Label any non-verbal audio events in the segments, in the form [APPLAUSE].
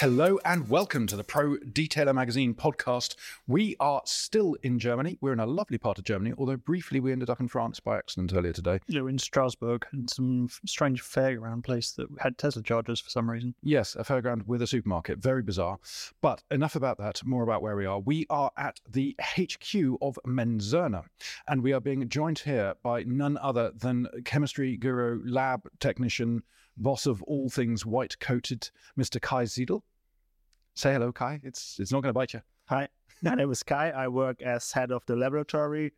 Hello and welcome to the Pro Detailer Magazine podcast. We are still in Germany. We're in a lovely part of Germany, although briefly we ended up in France by accident earlier today. You know, in Strasbourg and some strange fairground place that had Tesla chargers for some reason. Yes, a fairground with a supermarket. Very bizarre. But enough about that, more about where we are. We are at the HQ of Menzerna and we are being joined here by none other than chemistry guru, lab technician, boss of all things white coated, Mr. Kai Seidel. Say hello, Kai. It's it's not going to bite you. Hi, [LAUGHS] my name is Kai. I work as head of the laboratory.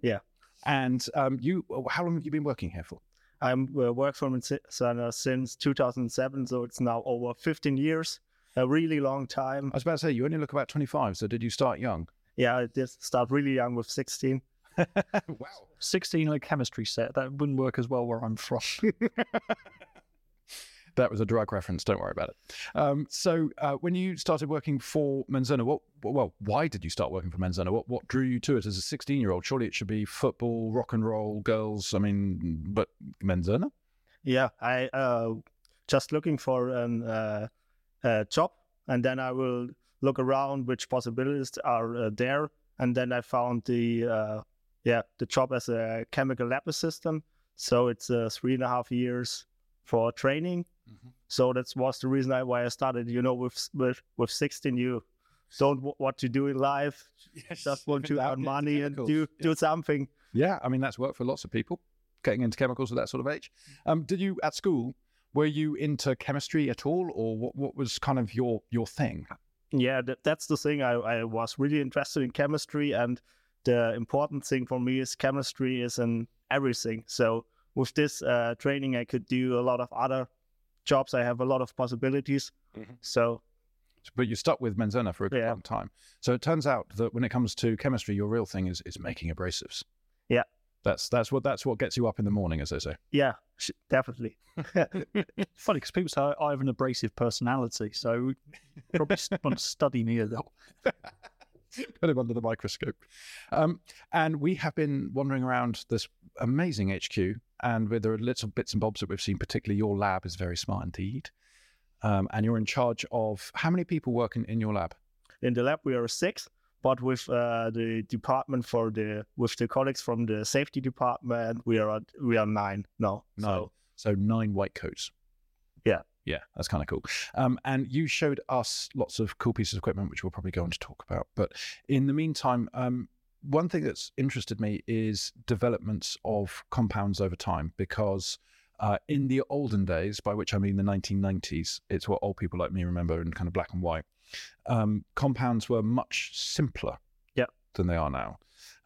Yeah, And um, you, how long have you been working here for? I'm uh, work for Sana since 2007, so it's now over 15 years. A really long time. I was about to say you only look about twenty five. So did you start young? Yeah, I did start really young with 16. [LAUGHS] wow. 16 on a chemistry set. That wouldn't work as well where I'm from. [LAUGHS] That was a drug reference. Don't worry about it. Um, so, uh, when you started working for Menzerna, what? Well, why did you start working for Menzerna? What what drew you to it as a sixteen-year-old? Surely it should be football, rock and roll, girls. I mean, but Menzerna. Yeah, I uh, just looking for uh, a job, and then I will look around which possibilities are uh, there, and then I found the uh, yeah the job as a chemical lab assistant. So it's uh, three and a half years for training. So that was the reason I, why I started. You know, with with with 16, you don't w- what to do in life, just want to earn [LAUGHS] money and do do something. Yeah, I mean that's worked for lots of people. Getting into chemicals at that sort of age. Um, did you at school? Were you into chemistry at all, or what? What was kind of your your thing? Yeah, that, that's the thing. I, I was really interested in chemistry, and the important thing for me is chemistry is in everything. So with this uh, training, I could do a lot of other jobs. I have a lot of possibilities. Mhm. So But you stuck with Menzerna for a Yeah. long time. So it turns out that when it comes to chemistry, your real thing is is making abrasives. Yeah. That's that's what that's what gets you up in the morning, as they say. yeah, sh- definitely. [LAUGHS] Funny because people say I I have an abrasive personality, so probably want to study me a little. [LAUGHS] Put him under the microscope. Um, and we have been wandering around this amazing HQ, and with the little bits and bobs that we've seen, particularly your lab is very smart indeed. Um, and you're in charge of how many people work in, in your lab? in the lab we are six, but with uh, the department for the with the colleagues from the safety department, we are we are nine now. Nine. So, So nine white coats. Yeah. Yeah, that's kind of cool. Um, and you showed us lots of cool pieces of equipment, which we'll probably go on to talk about. But in the meantime, um, one thing that's interested me is developments of compounds over time, because uh, in the olden days, by which I mean the 1990s, it's what old people like me remember in kind of black and white, um, compounds were much simpler Yeah. than they are now.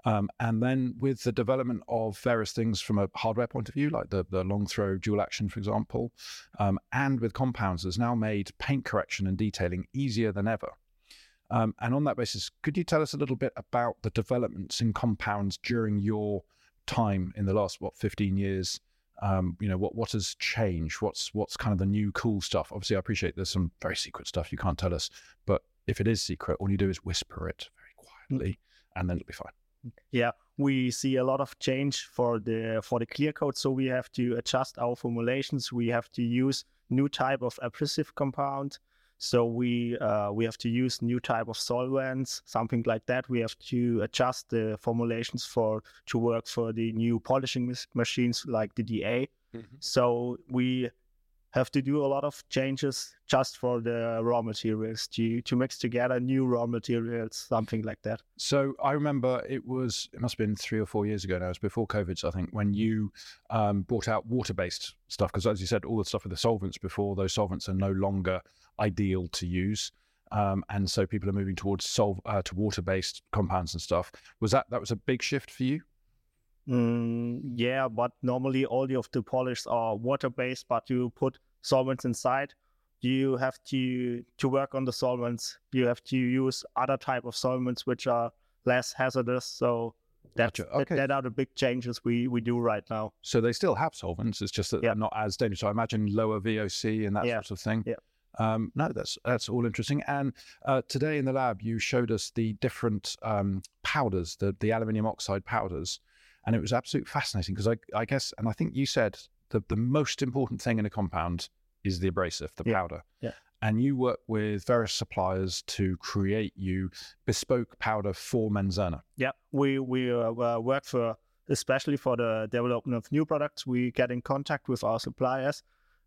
Um, and then with the development of various things from a hardware point of view, like the, the long throw dual action, for example, um, and with compounds, has now made paint correction and detailing easier than ever. Um, and on that basis, could you tell us a little bit about the developments in compounds during your time in the last what 15 years? Um, you know what what has changed? What's what's kind of the new cool stuff? Obviously, I appreciate there's some very secret stuff you can't tell us, but if it is secret, all you do is whisper it very quietly, and then it'll be fine. yeah, we see a lot of change for the for the clear coat. So we have to adjust our formulations. We have to use new type of abrasive compound. So we uh, we have to use new type of solvents, something like that. We have to adjust the formulations for to work for the new polishing machines like the DA. So we have to do a lot of changes just for the raw materials to to mix together new raw materials, something like that. So I remember it was it must have been three or four years ago now. It was before COVID, I think, when you um, brought out water-based stuff because, as you said, all the stuff with the solvents before those solvents are no longer ideal to use, um, and so people are moving towards solve uh, to water-based compounds and stuff. Was that that was a big shift for you? Mm, yeah, but normally all of the polishes are water based, but you put solvents inside. You have to to work on the solvents. You have to use other type of solvents which are less hazardous. So that's, Gotcha, that, okay. that are the big changes we, we do right now. So they still have solvents. It's just that Yeah. they're not as dangerous. I imagine lower VOC and that Yeah. sort of thing. Yeah. Um, no, that's that's all interesting. And uh, today in the lab, you showed us the different um, powders, the the aluminium oxide powders, and it was absolutely fascinating because I I guess, and I think you said the the most important thing in a compound is the abrasive, the Yeah. powder. Yeah. and you work with various suppliers to create you bespoke powder for Menzerna. Yeah, we we uh, uh, work for especially for the development of new products. We get in contact with our suppliers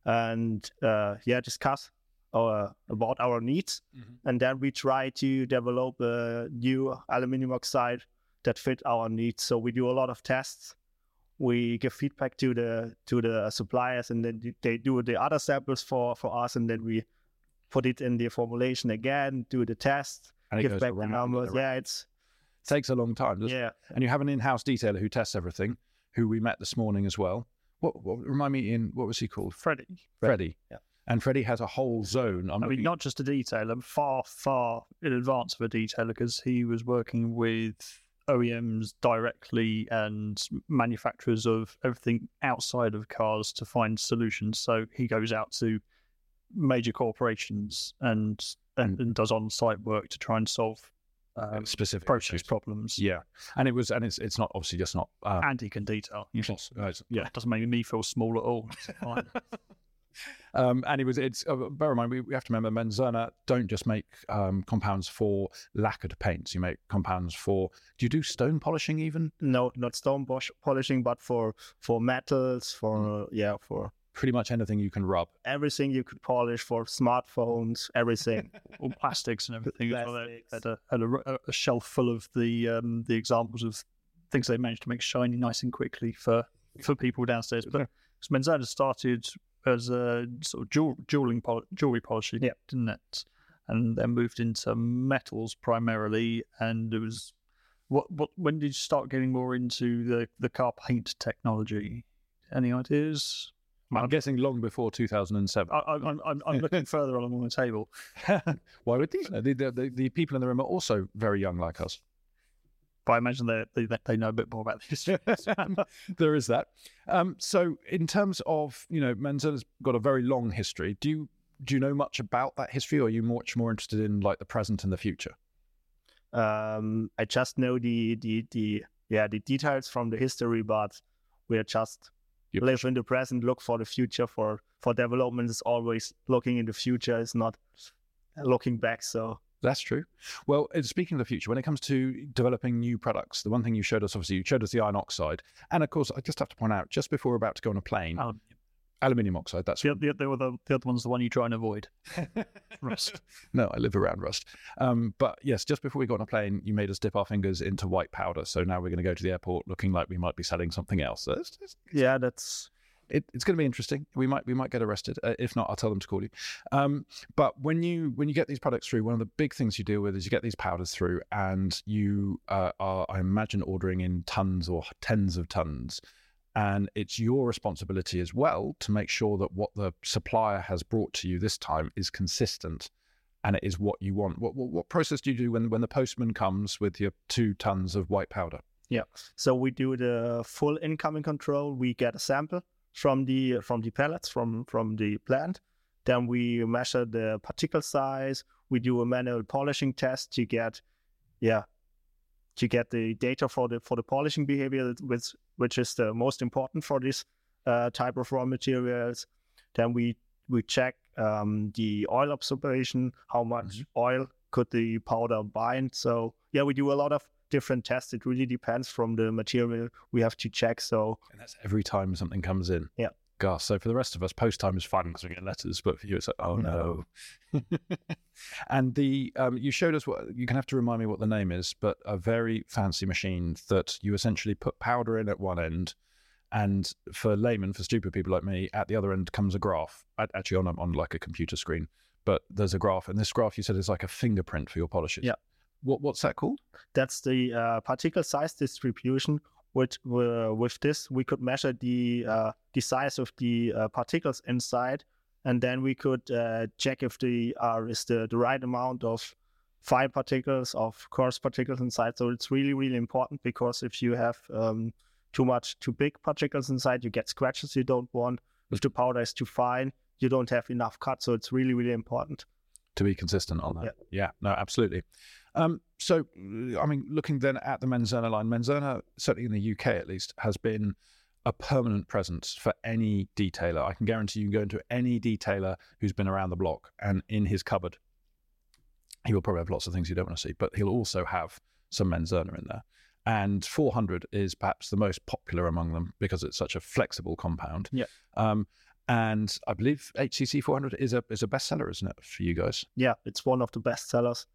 and uh, yeah, discuss our, about our needs, Mm-hmm. and then we try to develop a new aluminum oxide that fit our needs. So we do a lot of tests. We give feedback to the to the suppliers, and then they do the other samples for for us, and then we put it in the formulation again, do the test, And it give back the numbers. around. Yeah, it's takes a long time. doesn't it? yeah. And you have an in-house detailer who tests everything, who we met this morning as well. What, what remind me in what was he called? Freddie. Freddie. Yeah. And Freddie has a whole zone. I'm I mean, not just a detailer, far, far in advance of a detailer because he was working with OEMs directly and manufacturers of everything outside of cars to find solutions. So he goes out to major corporations and and, and does on-site work to try and solve um, specific process issues. problems. Yeah, and it was, and it's it's not obviously just not. Um, And he can detail. You know, uh, yeah, doesn't make me feel small at all. [LAUGHS] Um, and it was. It's uh, bear in mind we, we have to remember Menzerna don't just make um, compounds for lacquered paints. You make compounds for. Do you do stone polishing even? no not stone polish, polishing but for for metals for Mm. yeah for Pretty much anything you can rub. everything you could polish for smartphones everything [LAUGHS] all plastics and everything. as well. Had a, had a, a shelf full of the um, the examples of things they managed to make shiny nice and quickly for for people downstairs. But Menzerna started as a sort of jewel, jeweling pol- jewelry polishing, Yeah. didn't it? And then moved into metals primarily. And it was what what when did you start getting more into the the car paint technology? Any ideas? I'm guessing long before 2007. I, I, I'm I'm I'm looking further along the table. [LAUGHS] Why would these? The, the, the, the people in the room are also very young like us. But I imagine they they, they know a bit more about the history. [LAUGHS] there is that. Um, so, in terms of you know, Menzerna's got a very long history. Do you do you know much about that history, or are you much more interested in like the present and the future? um i just know the the the yeah the details from the history but we're just Yep. live in the present look for the future for for development is always looking in the future is not looking back so That's true. Well, speaking of the future, when it comes to developing new products, the one thing you showed us, obviously, you showed us the iron oxide, and of course, I just have to point out, just before we're about to go on a plane, Um, aluminium oxide. That's the, the, the, other, the other one's the one you try and avoid. [LAUGHS] Rust. no, I live around rust. Um, but yes, just before we got on a plane, you made us dip our fingers into white powder. So now we're going to go to the airport looking like we might be selling something else. So it's, it's, yeah that's it, it's going to be interesting. We might we might get arrested. Uh, if not, I'll tell them to call you. Um, but when you when you get these products through, one of the big things you deal with is you get these powders through, and you uh, are, I imagine, ordering in tons or tens of tons. And it's your responsibility as well to make sure that what the supplier has brought to you this time is consistent and it is what you want. What, what, what process do you do when, when the postman comes with your two tons of white powder? Yeah. So we do the full incoming control we get a sample from the from the pellets from from the plant. Then we measure the particle size. We do a manual polishing test to get yeah to get the data for the for the polishing behavior which which is the most important for this uh, type of raw materials. Then we we check um, the oil observation how much oil could the powder bind. So yeah we do a lot of different tests it really depends from the material we have to check so And that's every time something comes in. Yeah. Gosh, so for the rest of us, post time is fun because we get letters, but for you, it's like, oh no. [LAUGHS] and the um, you showed us what you can have to remind me what the name is, but a very fancy machine that you essentially put powder in at one end, and for laymen, for stupid people like me, at the other end comes a graph, actually on a, on like a computer screen. But there's a graph, and this graph you said is like a fingerprint for your polishes. Yeah. What what's that called? that's the uh, particle size distribution which uh, with this. We could measure the uh, the size of the uh, particles inside and then we could uh, check if the uh, is the, the right amount of fine particles of coarse particles inside. So it's really really important because if you have um, too much too big particles inside you get scratches you don't want. If the powder is too fine you don't have enough cut. So it's really really important. To be consistent on that. Yeah, no, absolutely. Um, so, I mean, looking then at the Menzerna line, Menzerna, certainly in the UK at least, has been a permanent presence for any detailer. I can guarantee you can go into any detailer who's been around the block and in his cupboard, he will probably have lots of things you don't want to see, but he'll also have some Menzerna in there. And 400 is perhaps the most popular among them because it's such a flexible compound. Yeah. Um, and I believe HCC 400 is a is a bestseller, isn't it, for you guys? Yeah, it's one of the best sellers.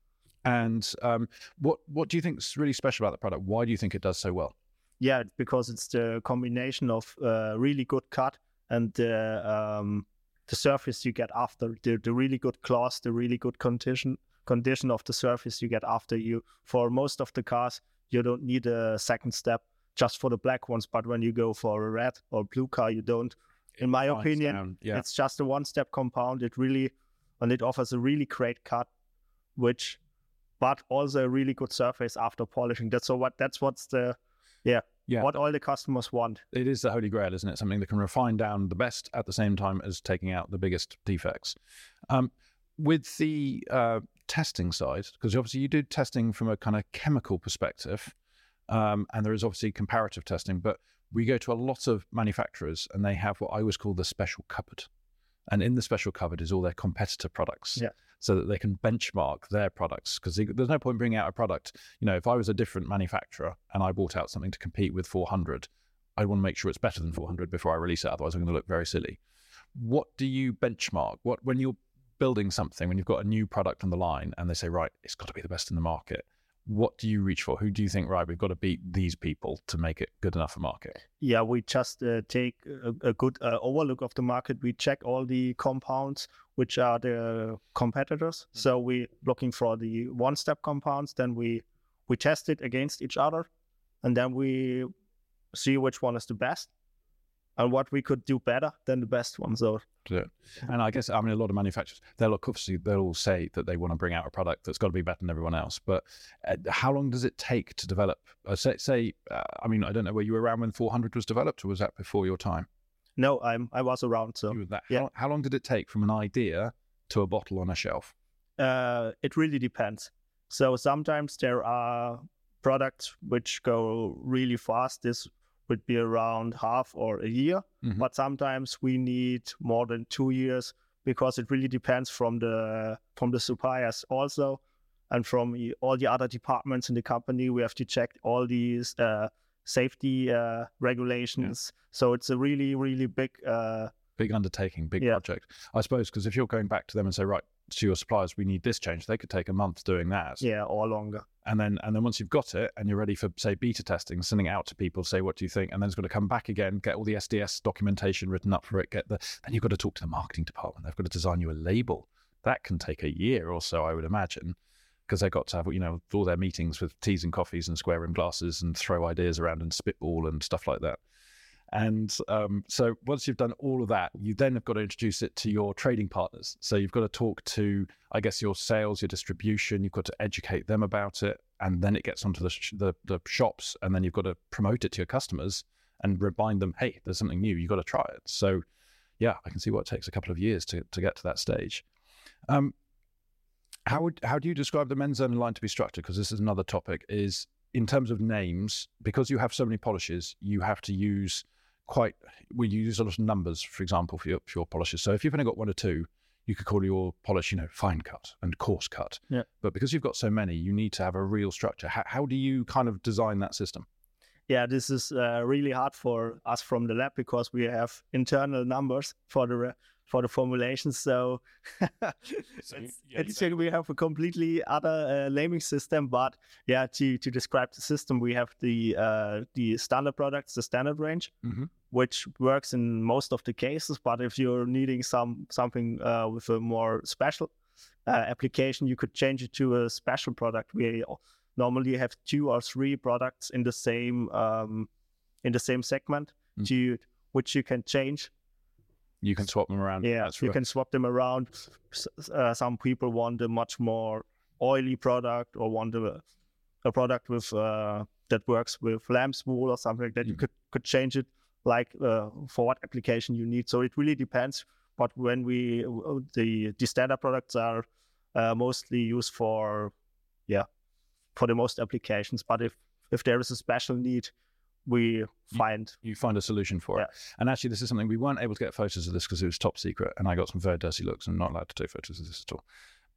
And um, what what do you think is really special about the product? Why do you think it does so well? Yeah, because it's the combination of uh, really good cut and the um, the surface you get after the, the really good gloss, the really good condition condition of the surface you get after you. For most of the cars, you don't need a second step just for the black ones, but when you go for a red or blue car, you don't. In my opinion, yeah. it's just a one-step compound. It really and it offers a really great cut, which but also a really good surface after polishing. That's so what that's what's the yeah, Yeah. what all the customers want. it is the holy grail, isn't it? Something that can refine down the best at the same time as taking out the biggest defects. Um, with the uh, testing side, because obviously you do testing from a kind of chemical perspective, um, and there is obviously comparative testing, but we go to a lot of manufacturers and they have what I always call the special cupboard. And in the special cupboard is all their competitor products. Yeah. So that they can benchmark their products. Because there's no point bringing out a product. You know, if I was a different manufacturer and I brought out something to compete with 400, I want to make sure it's better than 400 before I release it. Otherwise, I'm going to look very silly. What do you benchmark? What when you're building something, when you've got a new product on the line, and they say, right, it's got to be the best in the market. What do you reach for? Who do you think, right, we've got to beat these people to make it good enough for market? Yeah, we just uh, take a, a good uh, overlook of the market. We check all the compounds which are the competitors. So we're looking for the one-step compounds. Then we we test it against each other, and then we see which one is the best and what we could do better than the best ones So to it. And I guess I mean a lot of manufacturers they'll obviously they'll all say that they want to bring out a product that's got to be better than everyone else. But uh, how long does it take to develop? Uh, say, say uh, I mean I don't know were you were around when 400 was developed or was that before your time? no, I'm I was around. So You were that. yeah. How, how long did it take from an idea to a bottle on a shelf? uh, it really depends. So sometimes there are products which go really fast. This would be around half or a year, Mhm. but sometimes we need more than two years because it really depends from the from the suppliers also, and from all the other departments in the company. We have to check all these uh, safety uh, regulations. So it's a really really big. Uh, Big undertaking, big Yeah. project. I suppose because if you're going back to them and say right to your suppliers, we need this change, they could take a month doing that. yeah, or longer. and then and then once you've got it and you're ready for say beta testing sending it out to people say what do you think? And then it's got to come back again get all the sds documentation written up for it get the then you've got to talk to the marketing department. They've got to design you a label. That can take a year or so i would imagine because they've got to have you know all their meetings with teas and coffees and square rim glasses and throw ideas around and spitball and stuff like that and um, so once you've done all of that, you then have got to introduce it to your trading partners. So you've got to talk to, I guess, your sales, your distribution. You've got to educate them about it, and then it gets onto the sh- the, the shops, and then you've got to promote it to your customers and remind them, hey, there's something new. You've got to try it. So, yeah, I can see what it takes a couple of years to to get to that stage. Um, how would how do you describe the Menzerna line to be structured? Because this is another topic. Is in terms of names, because you have so many polishes, you have to use quite you use a lot of numbers, for example, for your, for your polishes. So if you've only got one or two, you could call your polish, you know, fine cut and coarse cut. Yeah. But because you've got so many, you need to have a real structure. How, how do you kind of design that system? Yeah, this is uh, really hard for us from the lab because we have internal numbers for the re- for the formulations. So, [LAUGHS] it's, you- yeah, it's we have a completely other uh, naming system. But yeah, to to describe the system, we have the uh, the standard products, the standard range, Mhm. which works in most of the cases. But if you're needing some something uh, with a more special uh, application, you could change it to a special product. We normally you have two or three products in the same um, in the same segment Mm. to which you can change. You can swap them around. Yeah, That's you right. can swap them around. Uh, some people want a much more oily product or want a, a product with uh, that works with lamb's wool or something like that. You Mm. could could change it like uh, for what application you need. So it really depends. But when we the the standard products are uh, mostly used for yeah for the most applications. But if if there is a special need, we find you find a solution for it. And actually, this is something we weren't able to get photos of this because it was top secret, and I got some very dirty looks I'm not allowed to take photos of this at all.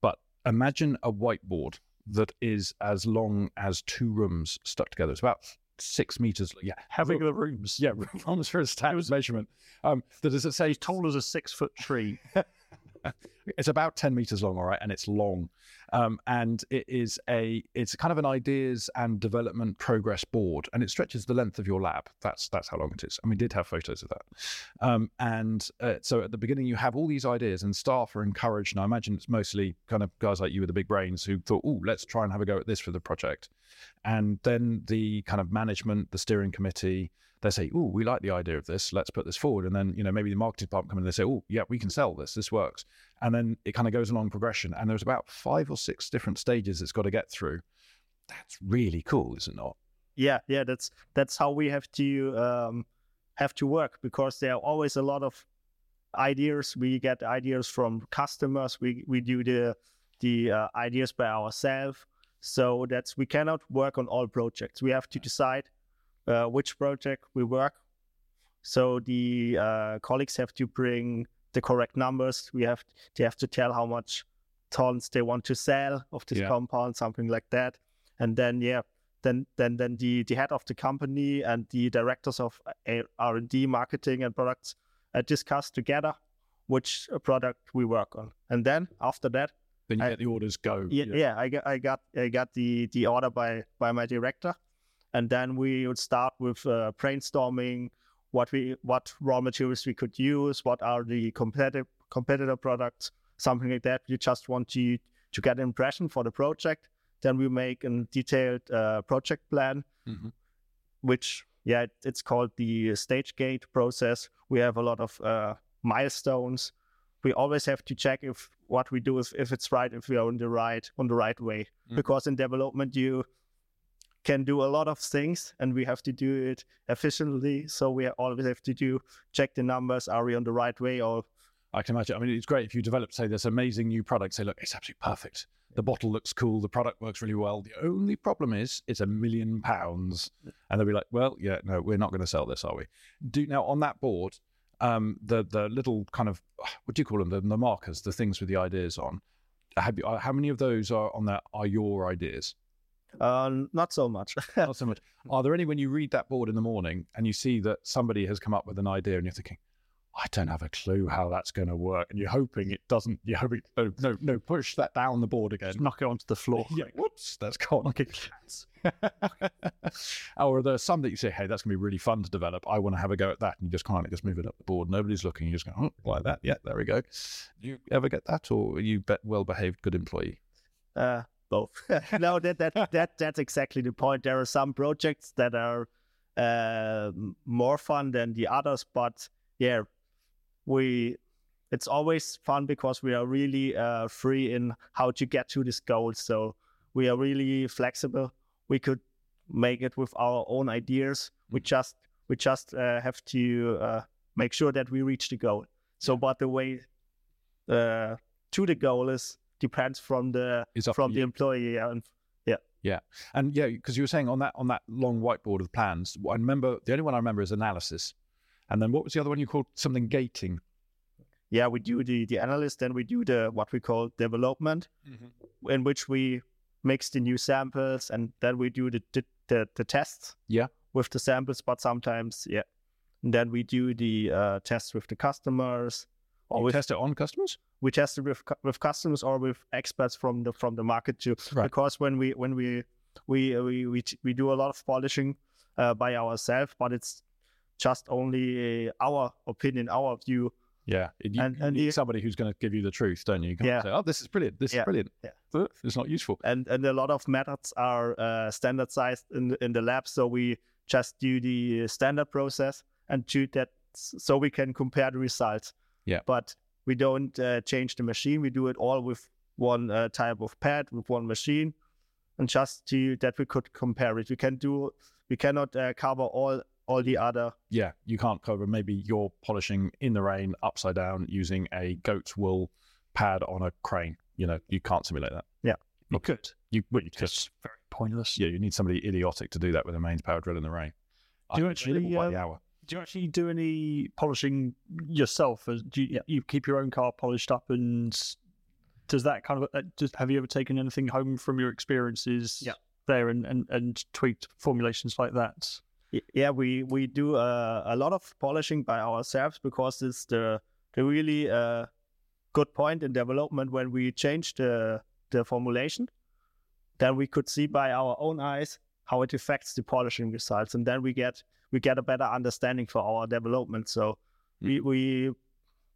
But imagine a whiteboard that is as long as two rooms stuck together. It's about six meters. Yeah, having the rooms. Yeah, [LAUGHS] rooms for a standard measurement. Um, that is, it say tall as a six foot tree. [LAUGHS] it's about 10 meters long all right and it's long um, and it is a it's kind of an ideas and development progress board and it stretches the length of your lab that's that's how long it is and we did have photos of that um, and uh, so at the beginning you have all these ideas and staff are encouraged and i imagine it's mostly kind of guys like you with the big brains who thought oh let's try and have a go at this for the project and then the kind of management the steering committee they say, "Oh, we like the idea of this. Let's put this forward." And then you know maybe the marketing department come in and they say, "Oh, yeah, we can sell this. This works." And then it kind of goes along progression. And there's about five or six different stages it's got to get through. That's really cool, is it not? Yeah, yeah. That's that's how we have to um, have to work because there are always a lot of ideas. We get ideas from customers. We we do the the uh, ideas by ourselves. So that's we cannot work on all projects. We have to decide uh, which project we work. So the uh, colleagues have to bring the correct numbers. We have they have to tell how much tons they want to sell of this yeah. compound, something like that. And then yeah, then then then the the head of the company and the directors of uh, R and D, marketing and products uh, discuss together which product we work on. And then after that, then you I, get the orders go. Yeah, yeah, yeah, I got I got I got the the order by by my director, and then we would start with uh, brainstorming what we what raw materials we could use, what are the competitive competitor products, something like that. We just want to to get an impression for the project. Then we make a detailed uh, project plan, mm-hmm. which yeah, it, it's called the stage gate process. We have a lot of uh, milestones. We always have to check if what we do if, if it's right, if we are on the right on the right way. Mm-hmm. Because in development, you can do a lot of things and we have to do it efficiently. So we always have to do check the numbers. Are we on the right way or I can imagine. I mean, it's great if you develop, say, this amazing new product. Say, look, it's absolutely perfect. The bottle looks cool. The product works really well. The only problem is it's a million pounds, and they'll be like, "Well, yeah, no, we're not going to sell this, are we?" Do now on that board, um, the the little kind of what do you call them? The, the markers, the things with the ideas on. Have you, how many of those are on that are your ideas? Uh, not so much. [LAUGHS] not so much. Are there any when you read that board in the morning and you see that somebody has come up with an idea and you're thinking, I don't have a clue how that's going to work, and you're hoping it doesn't. You're hoping no, no, no, push that down the board again, Just knock it onto the floor. yeah, whoops, that's gone. Like [LAUGHS] a or are there some that you say, hey, that's going to be really fun to develop. I want to have a go at that, and you just kind of just move it up the board. Nobody's looking. You just go oh, like that. Yeah, there we go. Do you ever get that, or are you bet well behaved, good employee? Uh, both. [LAUGHS] no, that that [LAUGHS] that that's exactly the point. There are some projects that are uh, more fun than the others, but yeah, we it's always fun because we are really uh, free in how to get to this goal. So we are really flexible. We could make it with our own ideas. We mm-hmm. just we just uh, have to uh, make sure that we reach the goal. So, but the way uh, to the goal is depends from the from the employee and yeah. Yeah. And yeah because you were saying on that on that long whiteboard of plans i remember the only one i remember is analysis. And then what was the other one you called? Something gating. Yeah we do the the analyst then we do the what we call development mm-hmm. in which we mix the new samples and then we do the the, the, the tests yeah. with the samples but sometimes yeah. And then we do the uh, tests with the customers or we test it on customers we test it with with customers or with experts from the from the market too. Right. Because when we when we we we we, we do a lot of polishing uh, by ourselves, but it's just only our opinion, our view. Yeah, you, and, and you need somebody who's going to give you the truth, don't you? you yeah. Say, oh, this is brilliant. This yeah. is brilliant. Yeah. It's not useful. And and a lot of methods are uh, standardized in in the lab, so we just do the standard process and do that, so we can compare the results. Yeah. But we don't uh, change the machine. We do it all with one uh, type of pad with one machine, and just to that we could compare it. We can do. We cannot uh, cover all all the other. Yeah, you can't cover. Maybe you're polishing in the rain upside down using a goat's wool pad on a crane. You know, you can't simulate that. Yeah, you could. You, well, you could. very pointless. Yeah, you need somebody idiotic to do that with a mains power drill in the rain. Do actually, available by the hour. Do you actually do any polishing yourself? As do you, you keep your own car polished up, and does that kind of uh, just have you ever taken anything home from your experiences Yeah. there and, and, and tweaked formulations like that? Yeah, we we do uh, a lot of polishing by ourselves because it's the the really uh, good point in development when we change the the formulation. Then we could see by our own eyes how it affects the polishing results, and then we get we get a better understanding for our development. So we we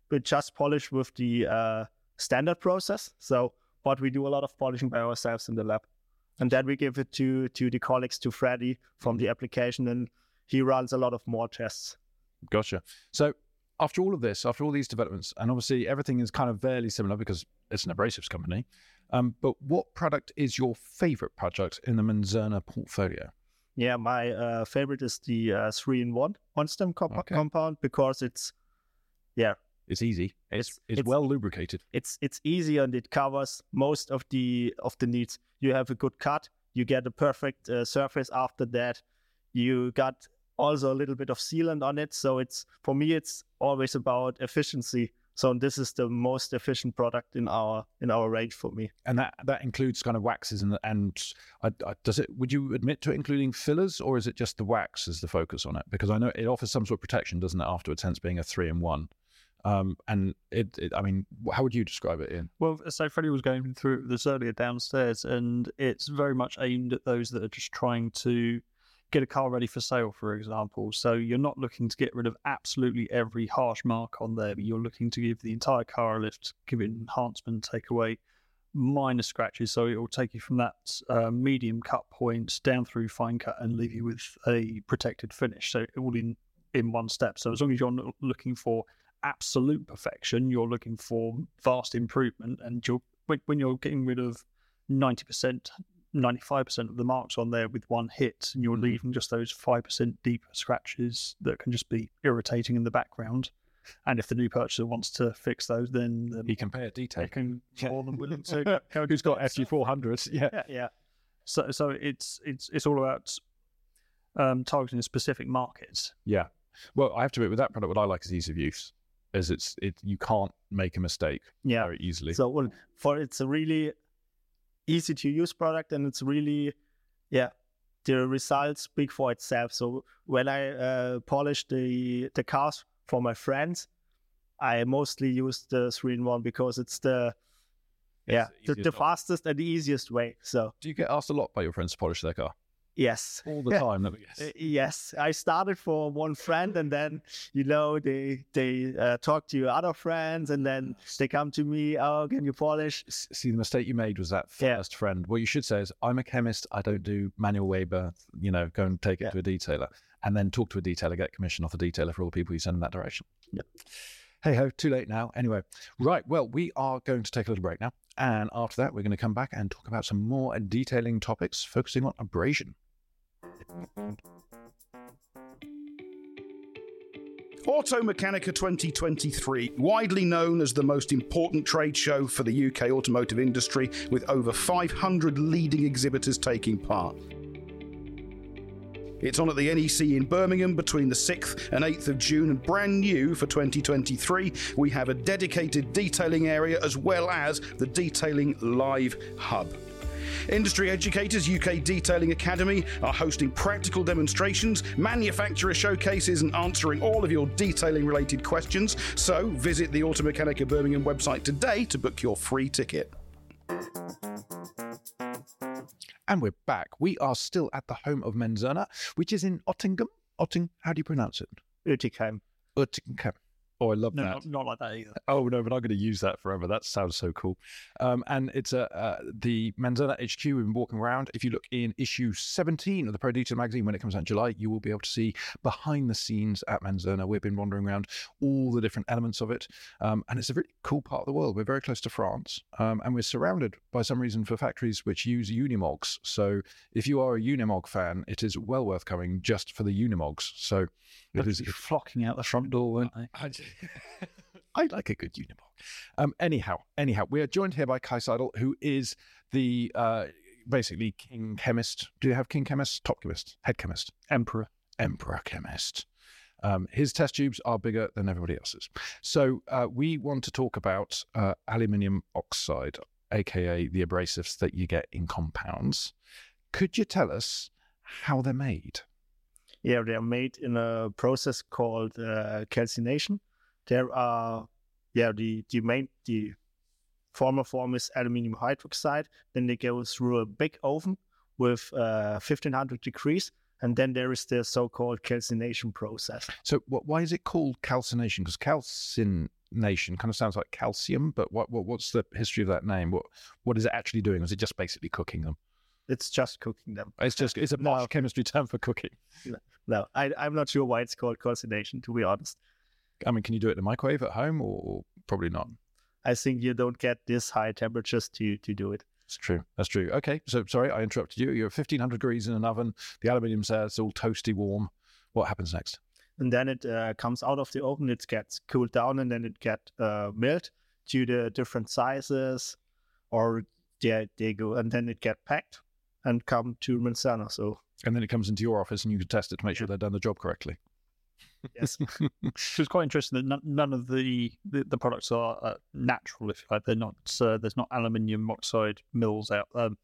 we just polish with the uh, standard process. So, but we do a lot of polishing by ourselves in the lab, and then we give it to to the colleagues to Freddy from the application, and he runs a lot of more tests. Gotcha. So after all of this, after all these developments, and obviously everything is kind of fairly similar because it's an abrasives company. Um, but what product is your favorite project in the Menzerna portfolio? Yeah, my uh, favorite is the uh, three in one one stem comp- Okay. compound because it's yeah It's easy. It's It's- it's, it's- well lubricated. it's it's easy and it covers most of the of the needs. You have a good cut, you get a perfect uh, surface after that. You got also a little bit of sealant on it, so it's for me it's always about efficiency. So this is the most efficient product in our in our range for me. and that that includes kind of waxes and and I, I, does it would you admit to including fillers or is it just the wax as the focus on it? Because i know it offers some sort of protection doesn't it afterwards hence being a three in one. Um and it, it i mean how would you describe it in Well, so Freddie was going through this earlier downstairs, and it's very much aimed at those that are just trying to get a car ready for sale, for example. So you're not looking to get rid of absolutely every harsh mark on there, but you're looking to give the entire car a lift, give it an enhancement, take away minor scratches. So it will take you from that uh, medium cut point down through fine cut and leave you with a protected finish. So all in in one step. So as long as you're not looking for absolute perfection, you're looking for vast improvement, and you're when, when you're getting rid of ninety percent, ninety five percent of the marks on there with one hit, and you're Mhm. leaving just those five percent deep scratches that can just be irritating in the background. And if the new purchaser wants to fix those, then um, he can pay a detail can Yeah. more than willing to. [LAUGHS] who's got fg400s [LAUGHS] yeah Yeah, yeah. So, so it's it's it's all about um, targeting specific markets. yeah well i have to admit with that product what i like is ease of use is it's it you can't make a mistake Yeah. very easily So well, for it's a really easy to use product and it's really yeah the results speak for itself. So when I uh, polish the the cars for my friends, I mostly use the three in one because it's the yeah the, easiest the fastest and the easiest way. So do you get asked a lot by your friends to polish their car yes. all the Yeah. [LAUGHS] time let me guess Uh, yes, I started for one friend, and then you know they they uh, talk to your other friends, and then they come to me. Oh, can you polish? See the mistake you made was that Yeah. first friend what you should say is i'm a chemist i don't do manual labor you know go and take it Yeah. to a detailer and then talk to a detailer get commission off a detailer for all the people you send in that direction Yep. hey ho too late now anyway right well we are going to take a little break now and after that we're going to come back and talk about some more detailing topics focusing on abrasion Automechanika 2023, widely known as the most important trade show for the UK automotive industry, with over 500 leading exhibitors taking part. It's on at the NEC in Birmingham between the 6th and 8th of June, and brand new for 2023, we have a dedicated detailing area as well as the Detailing Live Hub. Industry Educators UK Detailing Academy are hosting practical demonstrations, manufacturer showcases, and answering all of your detailing related questions. So visit the Auto Automechanika Birmingham website today to book your free ticket. and we're back we are still at the home of menzerna which is in ottingham otting how do you pronounce it Ötigheim. Ottingham. Oh, I love No, that. not, not like that either. Oh no, but I'm going to use that forever. That sounds so cool. Um, and it's a uh, the Menzerna HQ. We've been walking around. If you look in issue 17 of the Pro Detail magazine when it comes out in July, you will be able to see behind the scenes at Menzerna. We've been wandering around all the different elements of it, um, and it's a really cool part of the world. We're very close to France, um, and we're surrounded by some reason for factories which use Unimogs. So if you are a Unimog fan, it is well worth coming just for the Unimogs. So it They'll flocking out the front door, won't they? I, [LAUGHS] I like a good Unimog. Um, anyhow, anyhow, we are joined here by Kai Seidel, who is the uh, basically king chemist. Do you have king chemist, top chemist, head chemist, Emperor. emperor chemist. Um, his test tubes are bigger than everybody else's. So uh, we want to talk about uh, aluminium oxide, aka the abrasives that you get in compounds. Could you tell us how they're made? Yeah, they are made in a process called uh, calcination. There are, yeah, the the main the former form is aluminium hydroxide. Then they go through a big oven with uh, 1500 degrees, and then there is the so-called calcination process. So wh- why is it called calcination? Because calcination kind of sounds like calcium, but what, what what's the history of that name? What what is it actually doing? Is it just basically cooking them? It's just cooking them. It's just it's a No. chemistry term for cooking. [LAUGHS] No, I, I'm not sure why it's called calcination, to be honest. I mean, can you do it in the microwave at home, or, or probably not? I think you don't get this high temperatures to to do it. It's true. That's true. Okay. So sorry, I interrupted you. You're at 1500 degrees in an oven. The aluminium's there. It's all toasty warm. What happens next? and then it uh, comes out of the oven. It gets cooled down, and then it get uh, milled to the different sizes, or they they go, and then it get packed and come to Menzerna. So And then it comes into your office, and you can test it to make sure they've done the job correctly. Yes, So it's quite interesting that none, none of the, the, the products are uh, natural, if you like. They're not. Uh, there's not aluminium oxide mills out, um,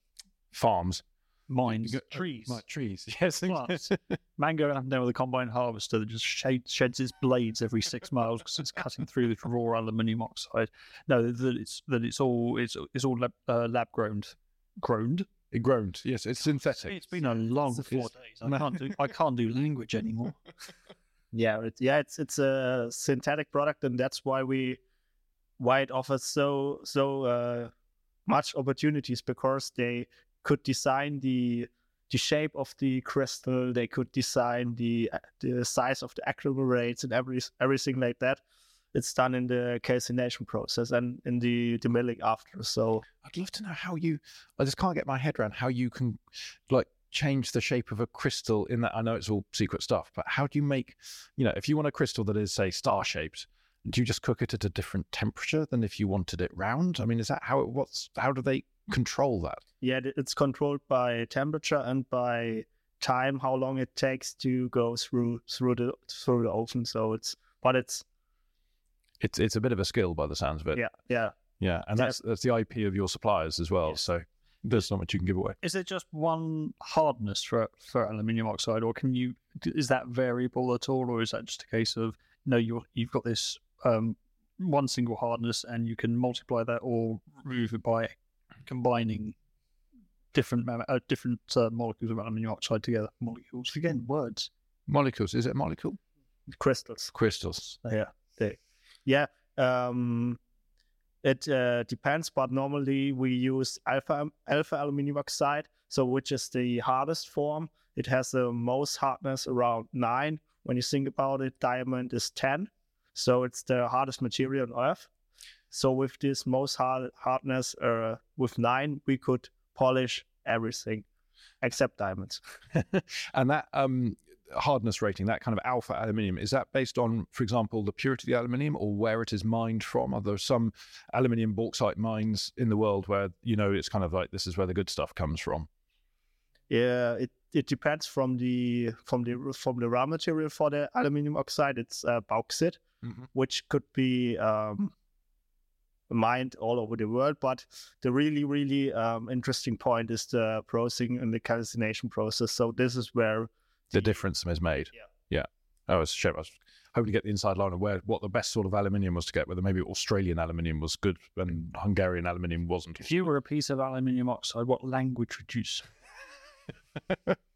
Farms, mines, You go- trees. Like trees. [LAUGHS] Yes. Plants. [LAUGHS] Mango up and down with a combine harvester that just shades, sheds its blades every six miles because it's cutting through the raw aluminium oxide. No, that it's that it's all it's it's all lab, uh, lab grown, grown. It groaned. Yes, it's synthetic. It's been a long It's- four days. I can't do I can't do language anymore. [LAUGHS] yeah, it, yeah. It's it's a synthetic product, and that's why we why it offers so so uh, much opportunities because they could design the the shape of the crystal. They could design the the size of the agglomerates and every everything like that. It's done in the calcination process and in the, the milling after. So I'd love to know how you. I just can't get my head around how you can, like, change the shape of a crystal. In that, I know it's all secret stuff, but how do you make, you know, if you want a crystal that is say star shaped, do you just cook it at a different temperature than if you wanted it round? I mean, is that how it? What's how do they control that? yeah, it's controlled by temperature and by time, how long it takes to go through through the through the oven. So it's but it's It's it's a bit of a skill by the sounds of it. yeah yeah Yeah, and that's that's the IP of your suppliers as well. Yes. So there's not much you can give away. Is it just one hardness for for aluminium oxide, or can you is that variable at all, or is that just a case of no, you you've got this um, one single hardness and you can multiply that or remove it by combining different uh, different uh, molecules of aluminium oxide together. Molecules again, words. Molecules. Is it a molecule? crystals. Crystals. Yeah, yeah. Um, it uh, depends, but normally we use alpha alpha aluminium oxide, so which is the hardest form. It has the most hardness around nine. When you think about it, diamond is ten, so it's the hardest material on Earth. So with this most hard hardness, uh, with nine, we could polish everything except diamonds. [LAUGHS] and that um, hardness rating, that kind of alpha aluminium, is that based on, for example, the purity of the aluminium or where it is mined from? Are there some aluminium bauxite mines in the world where you know it's kind of like this is where the good stuff comes from? Yeah, it, it depends from the from the from the raw material for the aluminium oxide. It's uh, bauxite, Mhm. which could be um, mined all over the world. But the really really um, interesting point is the processing and the calcination process. So this is where The difference is made. Yeah. Yeah. Oh, it's a shame. I was hoping to get the inside line of where what the best sort of aluminium was to get, whether maybe Australian aluminium was good and Hungarian aluminium wasn't. If you were a piece of aluminium oxide, what language would you say? [LAUGHS]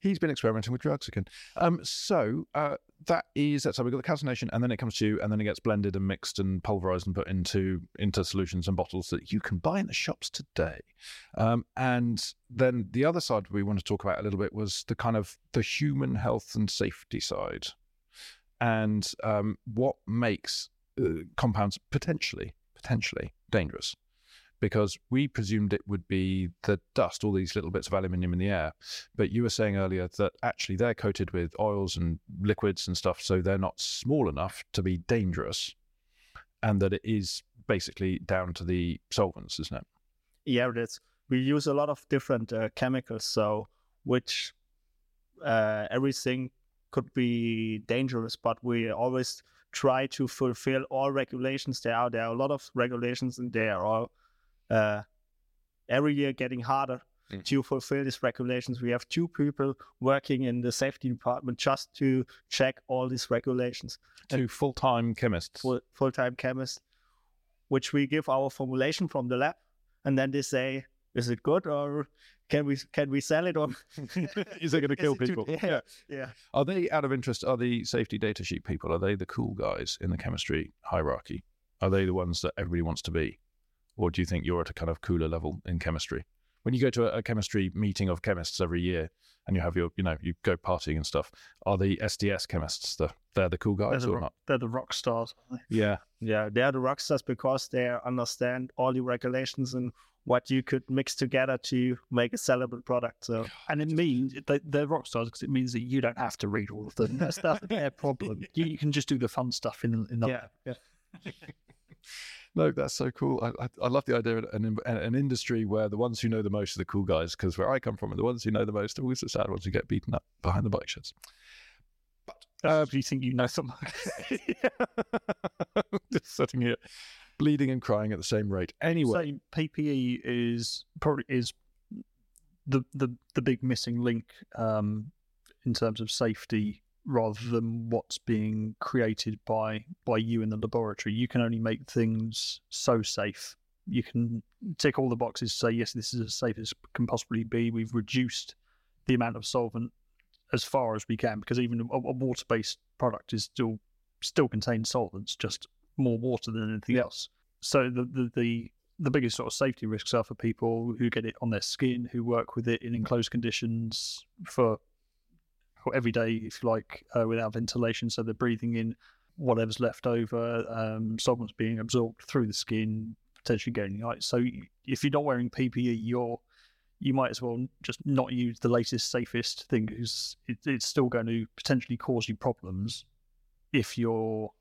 He's been experimenting with drugs again. Um, so uh, that is that's how we got the calcination, and then it comes to you, and then it gets blended and mixed and pulverized and put into into solutions and bottles that you can buy in the shops today. Um, and then the other side we want to talk about a little bit was the kind of the human health and safety side, and um, what makes uh, compounds potentially potentially dangerous because we presumed it would be the dust, all these little bits of aluminium in the air. But you were saying earlier that actually they're coated with oils and liquids and stuff, so they're not small enough to be dangerous, and that it is basically down to the solvents, isn't it? yeah, it is. we use a lot of different uh, chemicals. So which uh, everything could be dangerous, but we always try to fulfill all regulations there are. There are a lot of regulations, and they are all uh, every year getting harder Mm. to fulfill these regulations. We have two people working in the safety department just to check all these regulations. Two full time chemists. Full time chemists, which we give our formulation from the lab, and then they say, "Is it good or can we can we sell it or [LAUGHS] Is it going [LAUGHS] to kill it too- people? [LAUGHS] yeah. yeah." Are they out of interest? Are the safety data sheet people? Are they the cool guys in the chemistry hierarchy? Are they the ones that everybody wants to be, or do you think you're at a kind of cooler level in chemistry? When you go to a, a chemistry meeting of chemists every year, and you have your, you know, you go partying and stuff, are the SDS chemists the they're the cool They're guys the, or not? they're the rock stars. Yeah, Yeah, they are the rock stars because they understand all the regulations and what you could mix together to make a sellable product. So And it means they, they're rock stars because it means that you don't have to read all of them. That's, that's their problem. [LAUGHS] You, you can just do the fun stuff in, in the yeah, yeah. [LAUGHS] no, that's so cool. I, I, I love the idea of an, an, an industry where the ones who know the most are the cool guys, because where I come from, the ones who know the most are always the sad ones who get beaten up behind the bike sheds. Uh, do you think you know something? [LAUGHS] [LAUGHS] Just sitting here, bleeding and crying at the same rate. Anyway, So PPE is probably is the the the big missing link um, in terms of safety, rather than what's being created by by you in the laboratory. You can only make things so safe. You can tick all the boxes, say yes, this is as safe as can possibly be. We've reduced the amount of solvent as far as we can because even a, a water-based product is still still contains solvents, just more water than anything else. So the, the the the biggest sort of safety risks are for people who get it on their skin, who work with it in enclosed conditions for every day, if you like, uh, without ventilation. So they're breathing in whatever's left over, um, solvents being absorbed through the skin, potentially getting ice. So if you're not wearing PPE, you're you might as well just not use the latest, safest thing because it, it's still going to potentially cause you problems if you're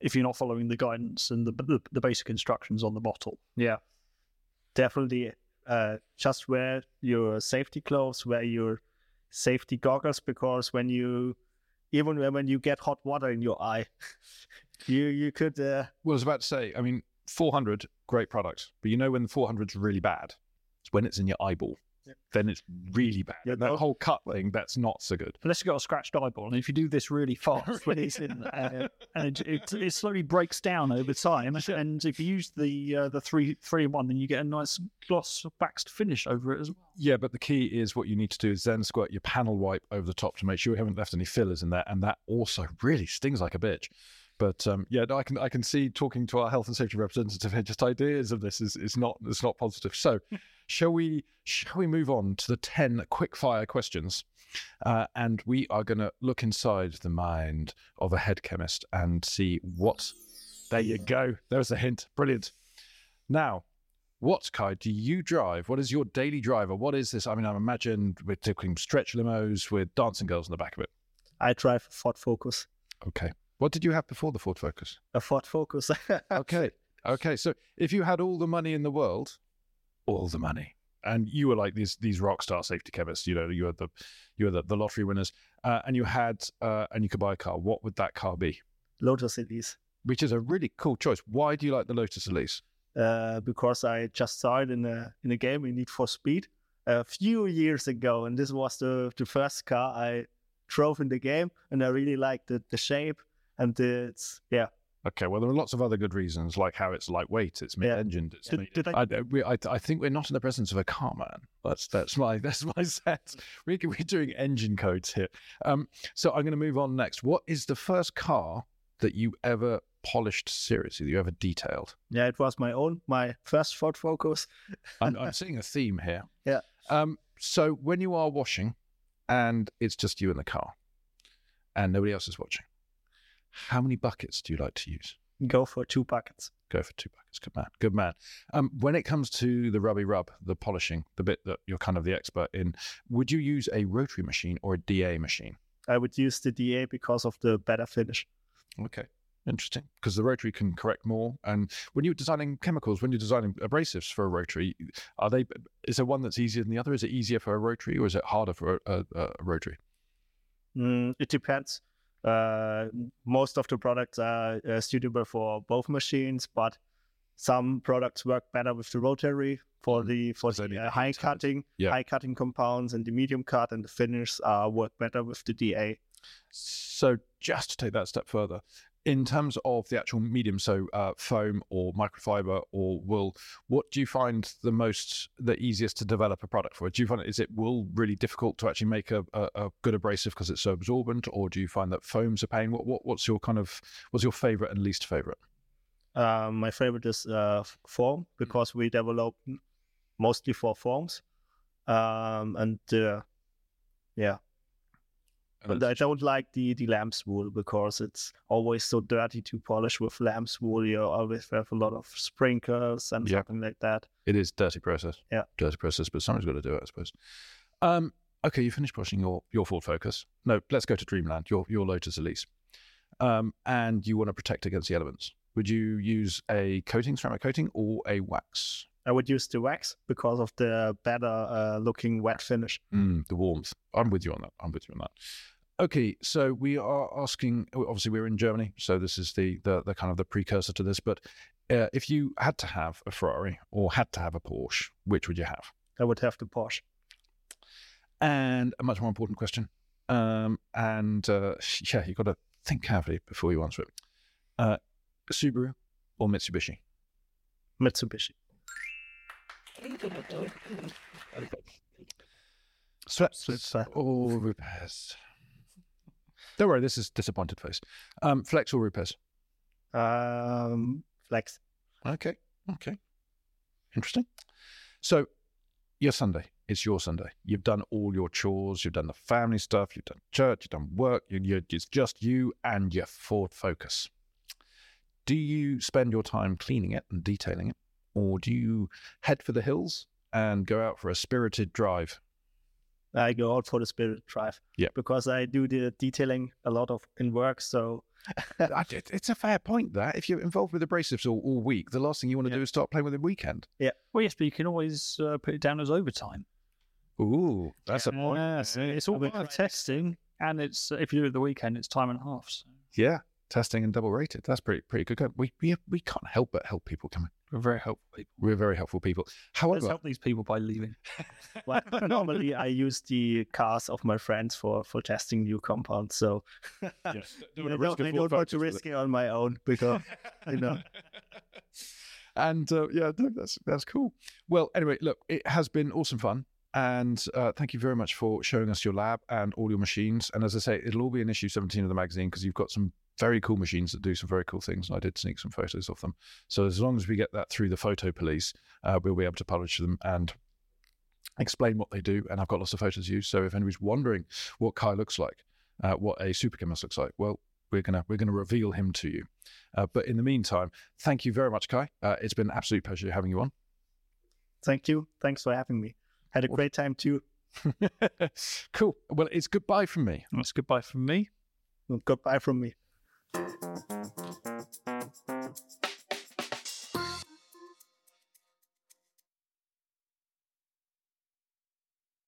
if you're not following the guidance and the, the, the basic instructions on the bottle. Yeah, definitely. Uh, just wear your safety clothes, wear your safety goggles, because when you, even when you get hot water in your eye, [LAUGHS] you you could. Uh, well, I was about to say, I mean, 400, great product, but you know when the 400 is really bad? It's when it's in your eyeball. Yeah. Then it's really bad. Yeah, that no- whole cut thing, that's not so good. Unless you've got a scratched eyeball, and if you do this really [LAUGHS] fast when it's in there, and it, it, it slowly breaks down over time, and if you use the uh, the three three in one, then you get a nice gloss waxed finish over it as well. Yeah, but the key is what you need to do is then squirt your panel wipe over the top to make sure you haven't left any fillers in there, and that also really stings like a bitch. But um, yeah, no, I can I can see talking to our health and safety representative here, just ideas of this is is not it's not positive. So, shall we shall we move on to the ten quick fire questions, uh, and we are going to look inside the mind of a head chemist and see what. There you go. There's a hint. Brilliant. Now, what Kai do you drive? What is your daily driver? What is this? I mean, I imagine we're talking stretch limos with dancing girls in the back of it. I drive a Ford Focus. Okay. What did you have before the Ford Focus? A Ford Focus. [LAUGHS] Okay. Okay. So if you had all the money in the world, all the money, and you were like these these rock star safety chemists, you know, you were the you were the, the lottery winners, uh, and you had uh, and you could buy a car. What would that car be? Lotus Elise. Which is a really cool choice. Why do you like the Lotus Elise? uh, because I just saw it in a in a game in Need for Speed a few years ago, and this was the the first car I drove in the game, and I really liked the the shape and the, it's yeah Okay, well, there are lots of other good reasons, like how it's lightweight, it's mid-engined. It's Did- did they- I, we, I, I think we're not in the presence of a car man. That's that's my [LAUGHS] that's my sense. We're, we're doing engine codes here. Um, so I'm going to move on next. What is the first car that you ever polished seriously? That you ever detailed? yeah it was my own my first Ford Focus. I'm, I'm [LAUGHS] seeing a theme here. Yeah. Um, so when you are washing, and it's just you in the car, and nobody else is watching, how many buckets do you like to use? Go for two buckets. go for two buckets. Good man. Good man. Um, when it comes to the rubby rub, the polishing, the bit that you're kind of the expert in, would you use a rotary machine or a DA machine? I would use the DA because of the better finish. Okay. Interesting, because the rotary can correct more. And when you're designing chemicals, when you're designing abrasives for a rotary, are they? Is there one that's easier than the other? Is it easier for a rotary, or is it harder for a, a, a rotary? Mm, it depends. Uh, most of the products are uh, suitable for both machines, but some products work better with the rotary for the for So the the uh, high cutting, Yeah. high cutting compounds, and the medium cut and the finish uh, work better with the DA. So just to take that step further, in terms of the actual medium, so uh, foam or microfiber or wool, what do you find the most, the easiest to develop a product for? Do you find is it wool really difficult to actually make a, a, a good abrasive because it's so absorbent, or do you find that foams are pain? What, what what's your kind of what's your favorite and least favorite? Um, my favorite is uh, foam because we develop mostly for foams, um, and uh, yeah, but I don't like the the lamb's wool because it's always so dirty to polish with lamb's wool. You always have a lot of sprinkles and Yeah. something like that. It is dirty process. Yeah. dirty process, but someone's got to do it, I suppose. Um, okay, you finished pushing your your Ford Focus. No, let's go to Dreamland. Your your Lotus Elise, um, and you want to protect against the elements. Would you use a coating, ceramic coating, or a wax? I would use the wax because of the better uh, looking wet finish. Mm, the warmth. I'm with you on that. I'm with you on that. Okay, so we are asking. Obviously, we're in Germany, so this is the the, the kind of the precursor to this. But uh, if you had to have a Ferrari or had to have a Porsche, which would you have? I would have the Porsche. And a much more important question. Um, and uh, [LAUGHS] yeah, you've got to think carefully before you answer it. Uh, Subaru or Mitsubishi? Mitsubishi. Flex Switzer. or Rupes? Don't worry, this is disappointed face. Um, flex or Rupes? Um, flex. Okay, okay, interesting. So, your Sunday. It's your Sunday. You've done all your chores. You've done the family stuff. You've done church. You've done work. You, you, it's just you and your Ford Focus. Do you spend your time cleaning it and detailing it, or do you head for the hills and go out for a spirited drive? I go out for the spirit drive. Yeah. Because I do the detailing a lot of in work. So [LAUGHS] it's a fair point. That if you're involved with abrasives all, all week, the last thing you want to Yeah. do is start playing with it weekend. Yeah. Well, yes, but you can always uh, put it down as overtime. Ooh, that's a point. Yes, it's all I will part of try. testing, and it's if you do it the weekend, it's time and a half. So Yeah, testing and double rated. That's pretty pretty good. going. We we we can't help but help people coming. we're very helpful people. We're very helpful people. Let's However, help these people by leaving. [LAUGHS] well, [LAUGHS] normally I use the cars of my friends for, for testing new compounds. So [LAUGHS] yes, I don't, I don't want to risk it on my own because I know. And uh, yeah, that's that's cool. Well, anyway, look, it has been awesome fun. And uh, thank you very much for showing us your lab and all your machines. And as I say, it'll all be in issue 17 of the magazine because you've got some very cool machines that do some very cool things. And I did sneak some photos of them. So as long as we get that through the photo police, uh, we'll be able to publish them and explain what they do. And I've got lots of photos used. So if anybody's wondering what Kai looks like, uh, what a superchemist looks like, well, we're gonna we're gonna reveal him to you. Uh, but in the meantime, thank you very much, Kai. Uh, it's been an absolute pleasure having you on. Thank you. Thanks for having me. Had a great time too. [LAUGHS] cool. Well, it's goodbye from me. That's goodbye from me. Goodbye from me. Thank you.